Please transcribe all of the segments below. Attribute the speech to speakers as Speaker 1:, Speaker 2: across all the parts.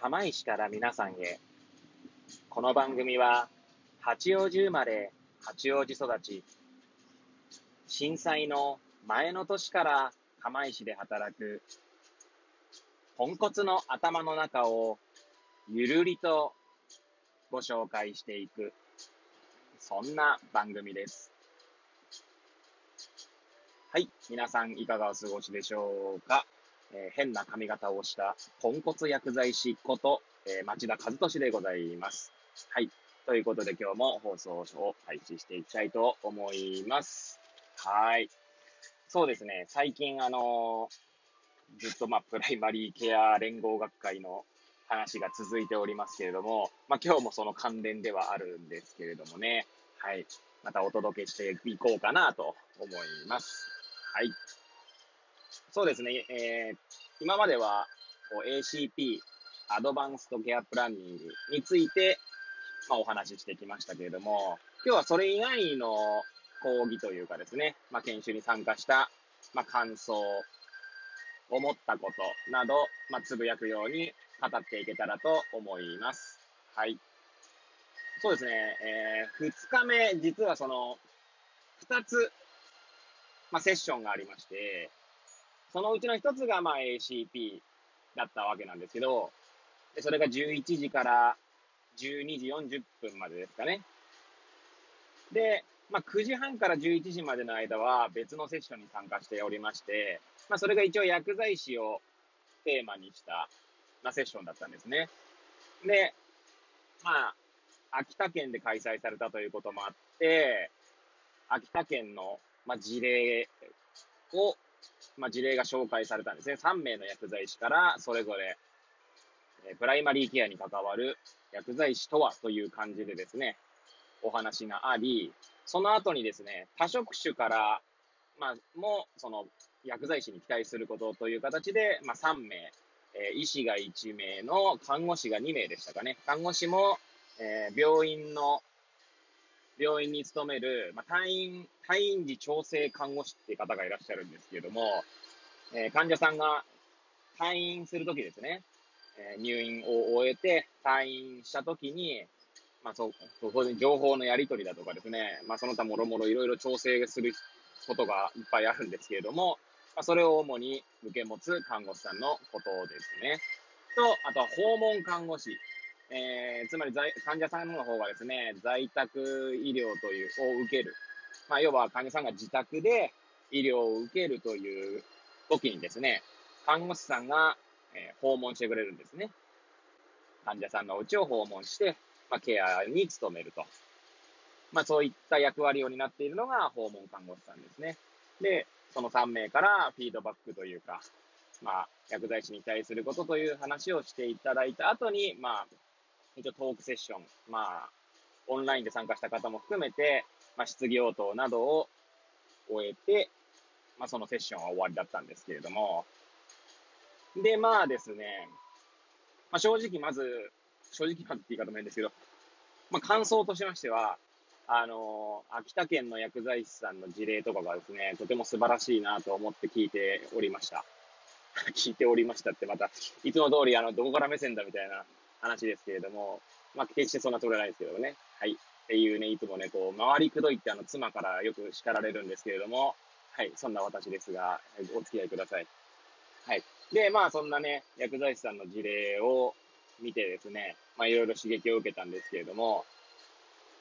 Speaker 1: 釜石から皆さんへ。この番組は、八王子生まれ、八王子育ち、震災の前の年から釜石で働く、ポンコツの頭の中をゆるりとご紹介していく、そんな番組です。はい。皆さんいかがお過ごしでしょうか、えー、変な髪型をしたポンコツ薬剤師こと、えー、町田和俊でございます。はい。ということで今日も放送を開始していきたいと思います。はい。そうですね。最近あのー、ずっとまあプライマリーケア連合学会の話が続いておりますけれども、まあ今日もその関連ではあるんですけれどもね。はい。またお届けしていこうかなと思います。はい。そうですね。えー、今までは、こう ACP、アドバンストケアプランニングについて、まあ、お話ししてきましたけれども、今日はそれ以外の講義というかですね、まあ、研修に参加した、まあ、感想、思ったことなど、まあ、つぶやくように語っていけたらと思います。はい。そうですね、えー、2日目、実はその、2つまあ、セッションがありまして、そのうちの一つが、まあ、ACP だったわけなんですけど、でそれが11時から12時40分までですかね。で、まあ、9時半から11時までの間は別のセッションに参加しておりまして、まあ、それが一応薬剤師をテーマにした、まあ、セッションだったんですね。で、まあ、秋田県で開催されたということもあって、秋田県のまあ、事例を、まあ、事例が紹介されたんですね。3名の薬剤師から、それぞれ、えプライマリーケアに関わる薬剤師とはという感じでですね、お話があり、その後にですね、多職種から、まあ、も、その、薬剤師に期待することという形で、まあ、3名、えー、医師が1名の、看護師が2名でしたかね。看護師も、えー、病院の病院に勤める、まあ、退院、退院時調整看護師っていう方がいらっしゃるんですけれども、えー、患者さんが退院するときですね、えー、入院を終えて退院したときに、まあ、そ、そこで情報のやり取りだとかですね、まあ、その他もろもろいろいろ調整することがいっぱいあるんですけれども、まあ、それを主に受け持つ看護師さんのことですね。と、あとは訪問看護師。えー、つまり患者さんの方がですね、在宅医療という、を受ける。まあ、要は患者さんが自宅で医療を受けるという時にですね、看護師さんが、えー、訪問してくれるんですね。患者さんのうちを訪問して、まあ、ケアに努めると。まあ、そういった役割を担っているのが訪問看護師さんですね。で、その3名からフィードバックというか、まあ、薬剤師に対することという話をしていただいた後に、まあ、一応トークセッション、まあ、オンラインで参加した方も含めて、まあ、質疑応答などを終えて、まあ、そのセッションは終わりだったんですけれども、で、まあですね、まあ、正直まず、正直まずって言い方もいいんですけど、まあ、感想としましては、あの、秋田県の薬剤師さんの事例とかがですね、とても素晴らしいなと思って聞いておりました。聞いておりましたってまた、いつも通りあの、どこから目線だみたいな話ですけれども、まあ、決してそんなつもりはないですけどね。はい。っていうね、いつもね、こう、回りくどいってあの、妻からよく叱られるんですけれども、はい、そんな私ですが、お付き合いください。はい。で、まあ、そんなね、薬剤師さんの事例を見てですね、まあ、いろいろ刺激を受けたんですけれども、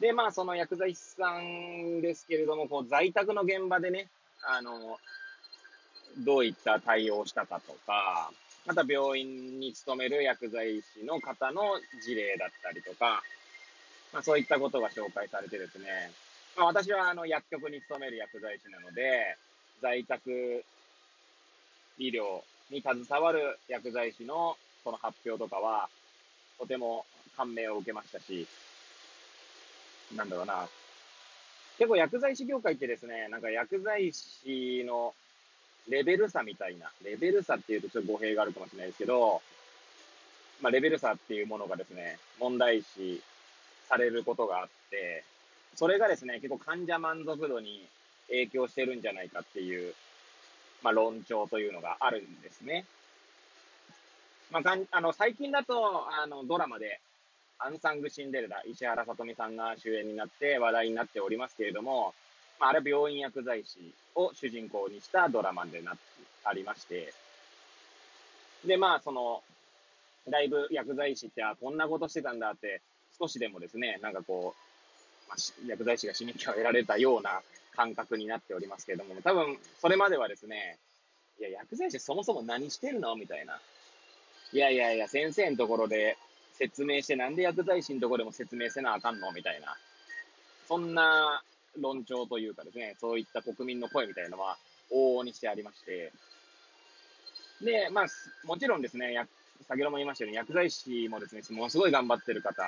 Speaker 1: で、まあ、その薬剤師さんですけれども、こう、在宅の現場でね、あの、どういった対応をしたかとか、また病院に勤める薬剤師の方の事例だったりとか、まあそういったことが紹介されてですね、まあ私はあの薬局に勤める薬剤師なので、在宅医療に携わる薬剤師のこの発表とかは、とても感銘を受けましたし、なんだろうな。結構薬剤師業界ってですね、なんか薬剤師のレベル差みたいな、レベル差っていうとちょっと語弊があるかもしれないですけど、まあ、レベル差っていうものがですね、問題視されることがあって、それがですね、結構患者満足度に影響してるんじゃないかっていう、まあ、論調というのがあるんですね。まあ、かんあの最近だとあのドラマで、アンサング・シンデレラ、石原さとみさんが主演になって話題になっておりますけれども、まあ、あれは病院薬剤師を主人公にしたドラマでなありまして、で、まあ、その、だいぶ薬剤師って、あ、こんなことしてたんだって、少しでもですね、なんかこう、まあ、薬剤師が死に気を得られたような感覚になっておりますけれども、多分、それまではですね、いや、薬剤師そもそも何してるの？みたいな。いやいやいや、先生のところで説明して、なんで薬剤師のところでも説明せなあかんの？みたいな。そんな論調というかですね、そういった国民の声みたいなのは往々にしてありまして、で、まあ、もちろんですね、や先ほども言いましたように、薬剤師もですね、ものすごい頑張ってる方、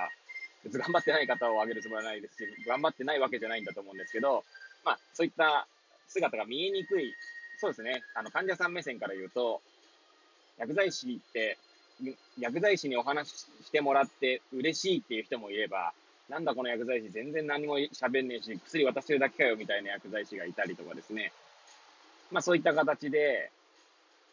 Speaker 1: 別に頑張ってない方を挙げるつもりはないですし、頑張ってないわけじゃないんだと思うんですけど、まあ、そういった姿が見えにくい、そうですね、あの、患者さん目線から言うと、薬剤師って、薬剤師にお話ししてもらって嬉しいっていう人もいれば、なんだこの薬剤師全然何も喋んねえし、薬渡してるだけかよみたいな薬剤師がいたりとかですね。まあそういった形で、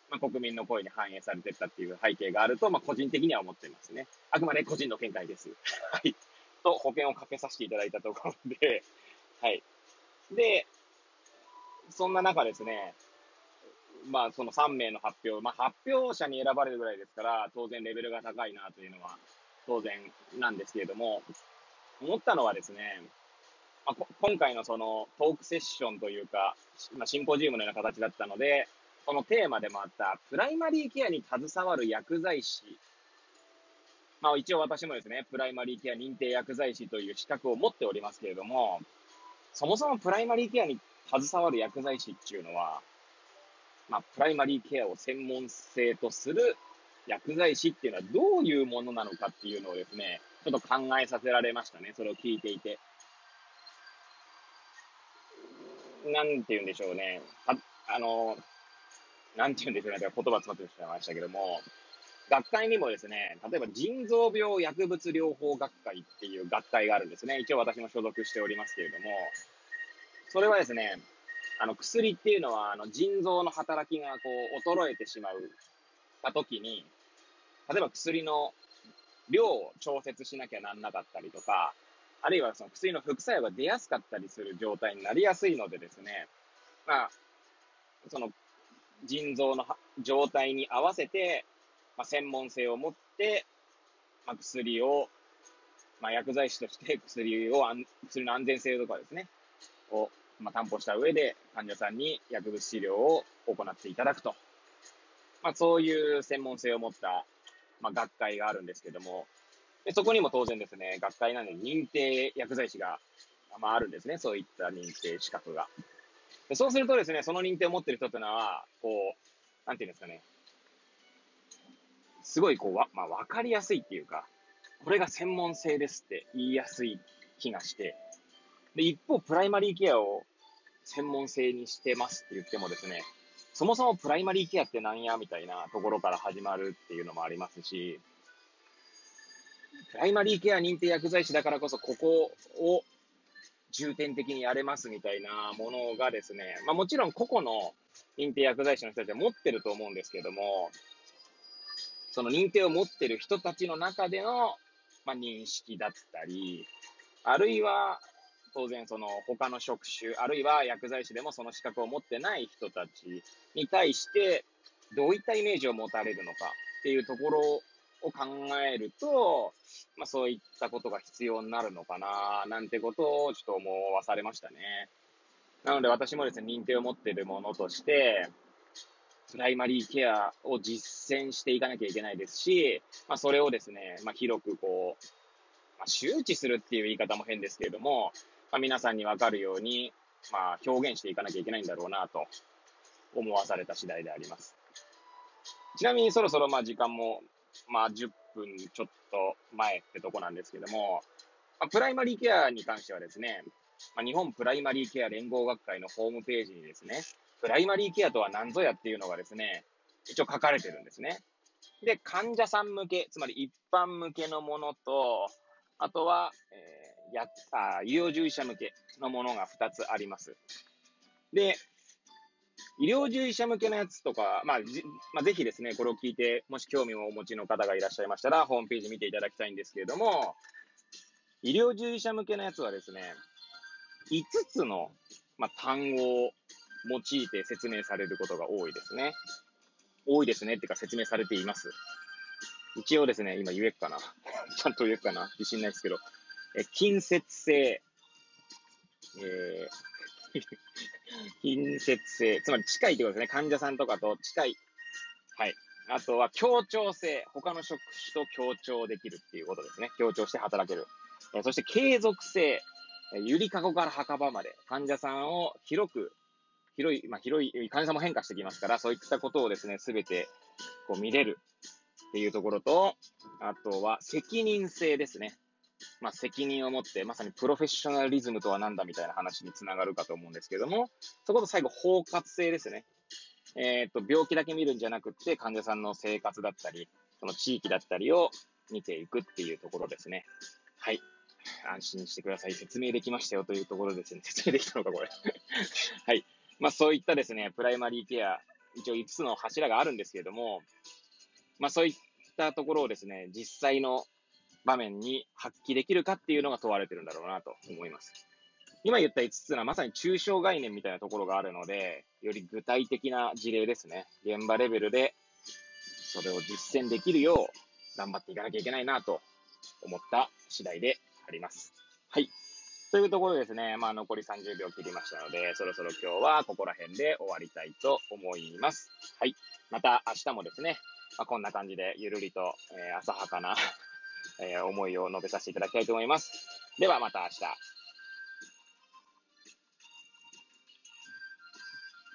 Speaker 1: まあ国民の声に反映されてったっていう背景があると、まあ個人的には思ってますね。あくまで個人の見解です。はい。と保険をかけさせていただいたところで、はい。で、そんな中ですね、まあその3名の発表、まあ発表者に選ばれるぐらいですから、当然レベルが高いなというのは当然なんですけれども、思ったのはですね、まあ、今回のそのトークセッションというか、まあ、シンポジウムのような形だったので、そのテーマでもあったプライマリーケアに携わる薬剤師。まあ一応私もですね、プライマリーケア認定薬剤師という資格を持っておりますけれども、そもそもプライマリーケアに携わる薬剤師っていうのは、まあ、プライマリーケアを専門性とする薬剤師っていうのはどういうものなのかっていうのをですね、ちょっと考えさせられましたね。それを聞いていて。なんて言うんでしょうね。ああの、なんて言うんでしょうね。言葉詰まってしまいましたけども、学会にもですね、例えば腎臓病薬物療法学会っていう学会があるんですね。一応私も所属しておりますけれども、それはですね、あの薬っていうのはあの腎臓の働きがこう衰えてしまうた時に、例えば薬の量を調節しなきゃなんなかったりとか、あるいはその薬の副作用が出やすかったりする状態になりやすいのでですね、まあ、その腎臓の状態に合わせて、まあ、専門性を持って、まあ、薬を、まあ、薬剤師として薬を、薬の安全性とかですね、を、まあ、担保した上で患者さんに薬物治療を行っていただくと。まあ、そういう専門性を持ったまあ、学会があるんですけども、でそこにも当然ですね、学会なのに認定薬剤師が、まあ、あるんですね。そういった認定資格が。でそうするとですね、その認定を持ってる人というのは、こう、なんていうんですかね、すごいこう、わ、まあ、わかりやすいっていうか、これが専門性ですって言いやすい気がして、で、一方、プライマリーケアを専門性にしてますって言ってもですね、そもそもプライマリーケアってなんやみたいなところから始まるっていうのもありますし、プライマリーケア認定薬剤師だからこそ、ここを重点的にやれますみたいなものがですね、まあもちろん個々の認定薬剤師の人たちは持ってると思うんですけども、その認定を持ってる人たちの中での、まあ、認識だったり、あるいは、当然その他の職種、あるいは薬剤師でもその資格を持ってない人たちに対して、どういったイメージを持たれるのかっていうところを考えると、まあそういったことが必要になるのかな、なんてことをちょっと思わされましたね。なので私もですね、認定を持っているものとして、プライマリーケアを実践していかなきゃいけないですし、まあそれをですね、まあ広くこう、まあ周知するっていう言い方も変ですけれども、まあ、皆さんにわかるように、まあ、表現していかなきゃいけないんだろうなと思わされた次第であります。ちなみにそろそろまあ時間も、まあ10分ちょっと前ってとこなんですけども、まあ、プライマリーケアに関してはですね、まあ、日本プライマリーケア連合学会のホームページにですね、プライマリーケアとは何ぞやっていうのがですね、一応書かれてるんですね。で、患者さん向け、つまり一般向けのものと、あとは、えー、や、あ医療従事者向けのものが2つあります。で、医療従事者向けのやつとか、まあ、じまあ、ぜひですね、これを聞いて、もし興味をお持ちの方がいらっしゃいましたら、ホームページ見ていただきたいんですけれども、医療従事者向けのやつはですね、5つの、まあ、単語を用いて説明されることが多いですね。多いですねっていうか説明されています。一応ですね、今言えっかな。ちゃんと言えっかな。自信ないですけど。え、近接性、えー、近接性、つまり近いってことですね。患者さんとかと近い。はい。あとは協調性。他の職種と協調できるっていうことですね。協調して働ける。えそして継続性。ゆりかごから墓場まで患者さんを広く、広い、まあ、広い、患者さんも変化してきますから、そういったことをですね、すべてこう見れるっていうところと、あとは責任性ですね。まあ、責任を持って、まさにプロフェッショナリズムとは何だみたいな話につながるかと思うんですけども、そこと最後、包括性ですね。えっ、と、病気だけ見るんじゃなくて、患者さんの生活だったり、その地域だったりを見ていくっていうところですね。はい。安心してください。説明できましたよというところですね。説明できたのか、これ。はい。まあ、そういったですね、プライマリーケア、一応5つの柱があるんですけれども、まあ、そういったところをですね、実際の場面に発揮できるかっていうのが問われてるんだろうなと思います。今言った5つはまさに抽象概念みたいなところがあるので、より具体的な事例ですね。現場レベルでそれを実践できるよう頑張っていかなきゃいけないなと思った次第であります。はい。というところですね、まあ残り30秒切りましたので、そろそろ今日はここら辺で終わりたいと思います。はい。また明日もですね、まあ、こんな感じでゆるりと、えー、浅はかなえ思いを述べさせていただきたいと思います。ではまた明日。